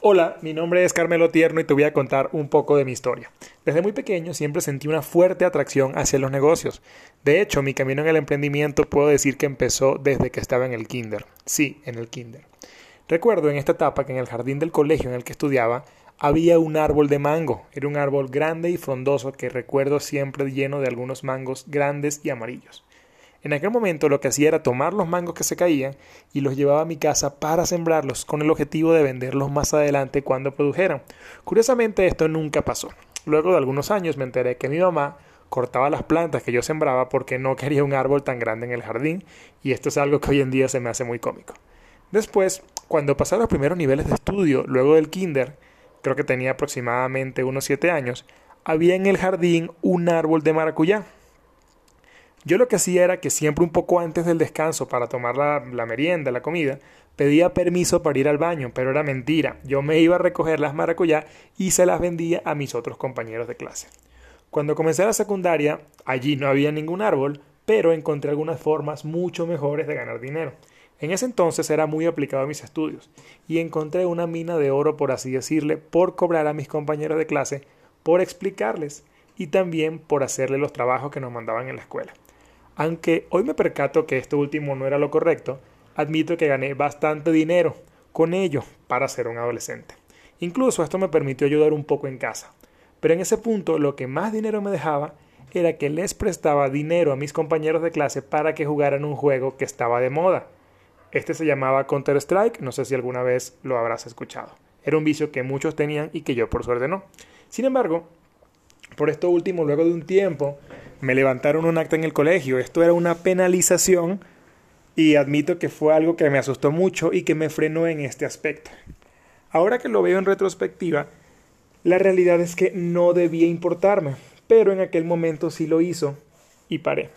Hola, mi nombre es Carmelo Tierno y te voy a contar un poco de mi historia. Desde muy pequeño siempre sentí una fuerte atracción hacia los negocios. De hecho, mi camino en el emprendimiento puedo decir que empezó desde que estaba en el kinder. Sí, en el kinder. Recuerdo en esta etapa que en el jardín del colegio en el que estudiaba había un árbol de mango. Era un árbol grande y frondoso que recuerdo siempre lleno de algunos mangos grandes y amarillos. En aquel momento lo que hacía era tomar los mangos que se caían y los llevaba a mi casa para sembrarlos con el objetivo de venderlos más adelante cuando produjeran. Curiosamente esto nunca pasó. Luego de algunos años me enteré que mi mamá cortaba las plantas que yo sembraba porque no quería un árbol tan grande en el jardín y esto es algo que hoy en día se me hace muy cómico. Después, cuando pasé a los primeros niveles de estudio, luego del kinder, creo que tenía aproximadamente unos 7 años, había en el jardín un árbol de maracuyá. Yo lo que hacía era que siempre un poco antes del descanso para tomar la, merienda, la comida, pedía permiso para ir al baño, pero era mentira. Yo me iba a recoger las maracuyá y se las vendía a mis otros compañeros de clase. Cuando comencé la secundaria, allí no había ningún árbol, pero encontré algunas formas mucho mejores de ganar dinero. En ese entonces era muy aplicado a mis estudios y encontré una mina de oro, por así decirle, por cobrar a mis compañeros de clase, por explicarles y también por hacerle los trabajos que nos mandaban en la escuela. Aunque hoy me percato que esto último no era lo correcto, admito que gané bastante dinero con ello para ser un adolescente. Incluso esto me permitió ayudar un poco en casa. Pero en ese punto lo que más dinero me dejaba era que les prestaba dinero a mis compañeros de clase para que jugaran un juego que estaba de moda. Este se llamaba Counter-Strike, no sé si alguna vez lo habrás escuchado. Era un vicio que muchos tenían y que yo por suerte no. Sin embargo, por esto último, luego de un tiempo, me levantaron un acta en el colegio. Esto era una penalización y admito que fue algo que me asustó mucho y que me frenó en este aspecto. Ahora que lo veo en retrospectiva, la realidad es que no debía importarme, pero en aquel momento sí lo hizo y paré.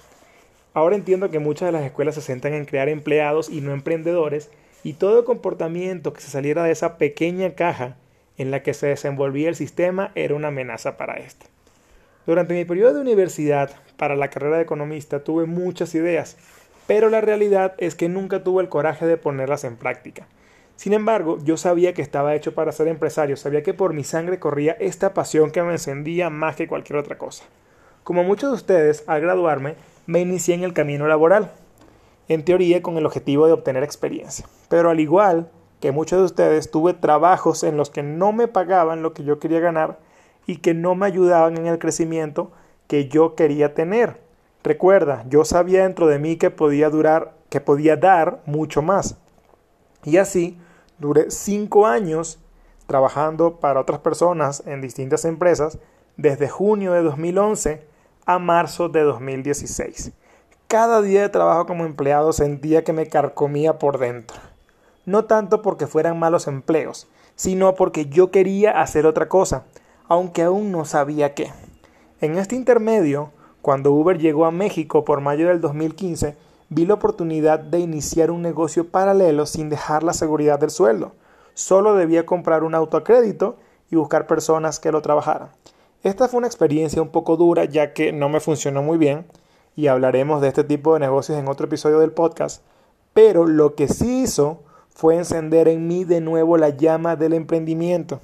Ahora entiendo que muchas de las escuelas se centran en crear empleados y no emprendedores, y todo comportamiento que se saliera de esa pequeña caja en la que se desenvolvía el sistema era una amenaza para éste. Durante mi periodo de universidad para la carrera de economista tuve muchas ideas, pero la realidad es que nunca tuve el coraje de ponerlas en práctica. Sin embargo, yo sabía que estaba hecho para ser empresario, sabía que por mi sangre corría esta pasión que me encendía más que cualquier otra cosa. Como muchos de ustedes, al graduarme, me inicié en el camino laboral, en teoría con el objetivo de obtener experiencia. Pero al igual que muchos de ustedes, tuve trabajos en los que no me pagaban lo que yo quería ganar y que no me ayudaban en el crecimiento que yo quería tener. Recuerda, yo sabía dentro de mí que podía durar, que podía dar mucho más. Y así duré cinco años trabajando para otras personas en distintas empresas desde junio de 2011 a marzo de 2016. Cada día de trabajo como empleado sentía que me carcomía por dentro. No tanto porque fueran malos empleos, sino porque yo quería hacer otra cosa, aunque aún no sabía qué. En este intermedio, cuando Uber llegó a México por mayo del 2015, vi la oportunidad de iniciar un negocio paralelo sin dejar la seguridad del sueldo. Solo debía comprar un auto a crédito y buscar personas que lo trabajaran. Esta fue una experiencia un poco dura ya que no me funcionó muy bien y hablaremos de este tipo de negocios en otro episodio del podcast, pero lo que sí hizo fue encender en mí de nuevo la llama del emprendimiento.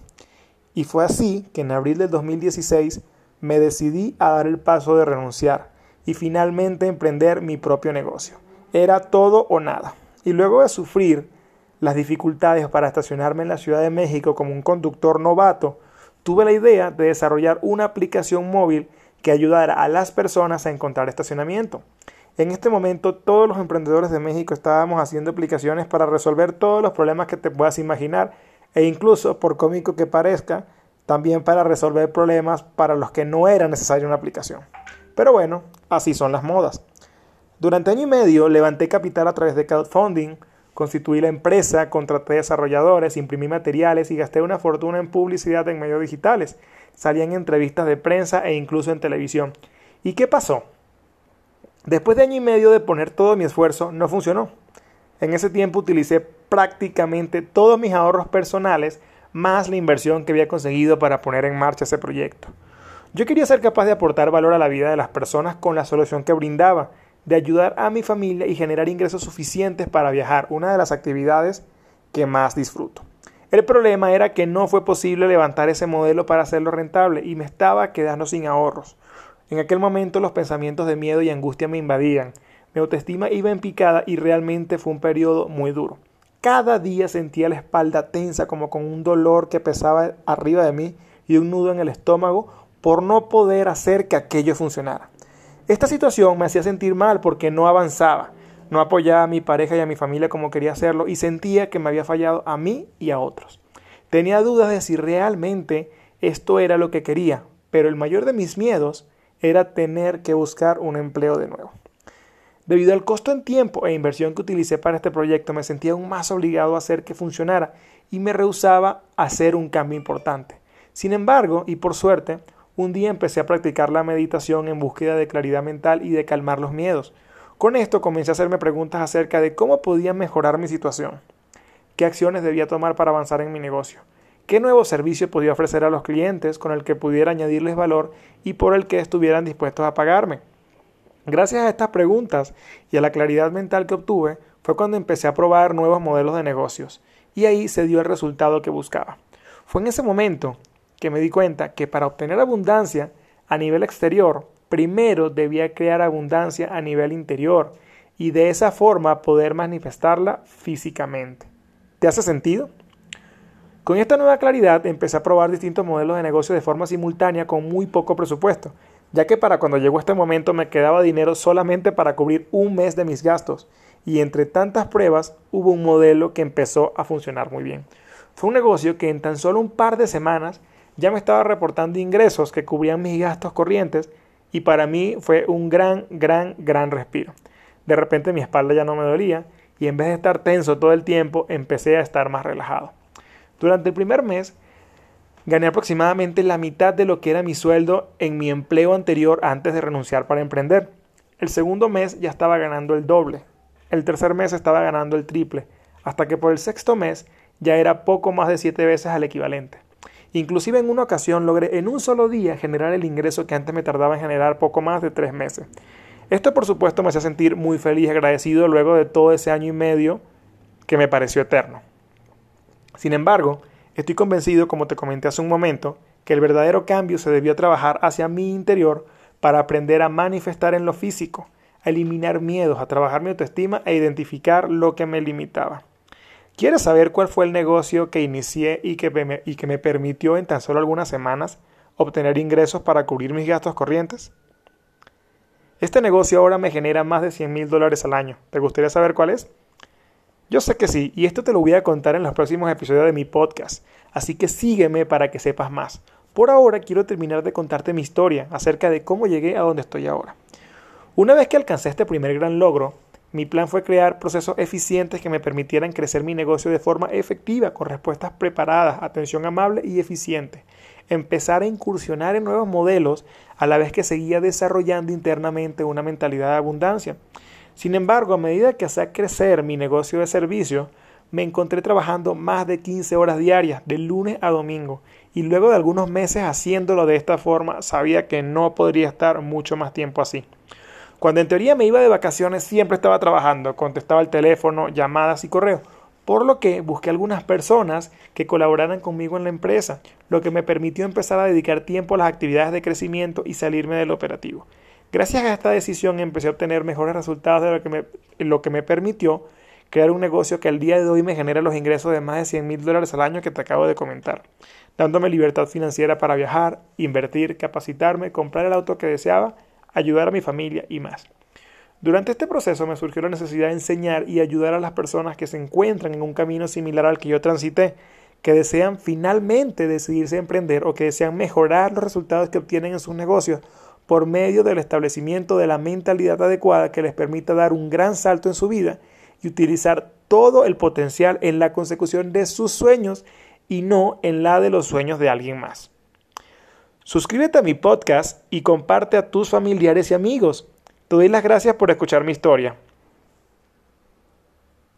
Y fue así que en abril del 2016 me decidí a dar el paso de renunciar y finalmente emprender mi propio negocio. Era todo o nada. Y luego de sufrir las dificultades para estacionarme en la Ciudad de México como un conductor novato, tuve la idea de desarrollar una aplicación móvil que ayudara a las personas a encontrar estacionamiento. En este momento todos los emprendedores de México estábamos haciendo aplicaciones para resolver todos los problemas que te puedas imaginar e incluso, por cómico que parezca, también para resolver problemas para los que no era necesaria una aplicación. Pero bueno, así son las modas. Durante año y medio levanté capital a través de crowdfunding, constituí la empresa, contraté desarrolladores, imprimí materiales y gasté una fortuna en publicidad en medios digitales. Salía en entrevistas de prensa e incluso en televisión. ¿Y qué pasó? Después de año y medio de poner todo mi esfuerzo, no funcionó. En ese tiempo utilicé prácticamente todos mis ahorros personales más la inversión que había conseguido para poner en marcha ese proyecto. Yo quería ser capaz de aportar valor a la vida de las personas con la solución que brindaba, de ayudar a mi familia y generar ingresos suficientes para viajar, una de las actividades que más disfruto. El problema era que no fue posible levantar ese modelo para hacerlo rentable y me estaba quedando sin ahorros. En aquel momento los pensamientos de miedo y angustia me invadían. Mi autoestima iba en picada y realmente fue un periodo muy duro. Cada día sentía la espalda tensa como con un dolor que pesaba arriba de mí y un nudo en el estómago por no poder hacer que aquello funcionara. Esta situación me hacía sentir mal porque no avanzaba, no apoyaba a mi pareja y a mi familia como quería hacerlo y sentía que me había fallado a mí y a otros. Tenía dudas de si realmente esto era lo que quería, pero el mayor de mis miedos era tener que buscar un empleo de nuevo. Debido al costo en tiempo e inversión que utilicé para este proyecto, me sentía aún más obligado a hacer que funcionara y me rehusaba a hacer un cambio importante. Sin embargo, y por suerte, un día empecé a practicar la meditación en búsqueda de claridad mental y de calmar los miedos. Con esto comencé a hacerme preguntas acerca de cómo podía mejorar mi situación, qué acciones debía tomar para avanzar en mi negocio, qué nuevo servicio podía ofrecer a los clientes con el que pudiera añadirles valor y por el que estuvieran dispuestos a pagarme. Gracias a estas preguntas y a la claridad mental que obtuve, fue cuando empecé a probar nuevos modelos de negocios, y ahí se dio el resultado que buscaba. Fue en ese momento que me di cuenta que para obtener abundancia a nivel exterior, primero debía crear abundancia a nivel interior y de esa forma poder manifestarla físicamente. ¿Te hace sentido? Con esta nueva claridad empecé a probar distintos modelos de negocio de forma simultánea con muy poco presupuesto, ya que para cuando llegó este momento me quedaba dinero solamente para cubrir un mes de mis gastos, y entre tantas pruebas hubo un modelo que empezó a funcionar muy bien. Fue un negocio que en tan solo un par de semanas ya me estaba reportando ingresos que cubrían mis gastos corrientes y para mí fue un gran, gran, gran respiro. De repente mi espalda ya no me dolía y en vez de estar tenso todo el tiempo empecé a estar más relajado. Durante el primer mes gané aproximadamente la mitad de lo que era mi sueldo en mi empleo anterior antes de renunciar para emprender. El segundo mes ya estaba ganando el doble. El tercer mes estaba ganando el triple. Hasta que por el sexto mes ya era poco más de siete veces al equivalente. Inclusive en una ocasión logré en un solo día generar el ingreso que antes me tardaba en generar poco más de tres meses. Esto por supuesto me hacía sentir muy feliz y agradecido luego de todo ese año y medio que me pareció eterno. Sin embargo, estoy convencido, como te comenté hace un momento, que el verdadero cambio se debió trabajar hacia mi interior para aprender a manifestar en lo físico, a eliminar miedos, a trabajar mi autoestima e identificar lo que me limitaba. ¿Quieres saber cuál fue el negocio que inicié y que, me, y que me permitió en tan solo algunas semanas obtener ingresos para cubrir mis gastos corrientes? Este negocio ahora me genera más de 100 mil dólares al año. ¿Te gustaría saber cuál es? Yo sé que sí, y esto te lo voy a contar en los próximos episodios de mi podcast, así que sígueme para que sepas más. Por ahora quiero terminar de contarte mi historia acerca de cómo llegué a donde estoy ahora. Una vez que alcancé este primer gran logro, mi plan fue crear procesos eficientes que me permitieran crecer mi negocio de forma efectiva, con respuestas preparadas, atención amable y eficiente. Empezar a incursionar en nuevos modelos a la vez que seguía desarrollando internamente una mentalidad de abundancia. Sin embargo, a medida que hacía crecer mi negocio de servicio, me encontré trabajando más de 15 horas diarias, de lunes a domingo, y luego de algunos meses haciéndolo de esta forma, sabía que no podría estar mucho más tiempo así. Cuando en teoría me iba de vacaciones siempre estaba trabajando, contestaba el teléfono, llamadas y correo, por lo que busqué algunas personas que colaboraran conmigo en la empresa, lo que me permitió empezar a dedicar tiempo a las actividades de crecimiento y salirme del operativo. Gracias a esta decisión empecé a obtener mejores resultados de lo que me, lo que me permitió crear un negocio que al día de hoy me genera los ingresos de más de 100 mil dólares al año que te acabo de comentar, dándome libertad financiera para viajar, invertir, capacitarme, comprar el auto que deseaba ayudar a mi familia y más. Durante este proceso me surgió la necesidad de enseñar y ayudar a las personas que se encuentran en un camino similar al que yo transité, que desean finalmente decidirse a emprender o que desean mejorar los resultados que obtienen en sus negocios por medio del establecimiento de la mentalidad adecuada que les permita dar un gran salto en su vida y utilizar todo el potencial en la consecución de sus sueños y no en la de los sueños de alguien más. Suscríbete a mi podcast y comparte a tus familiares y amigos. Te doy las gracias por escuchar mi historia.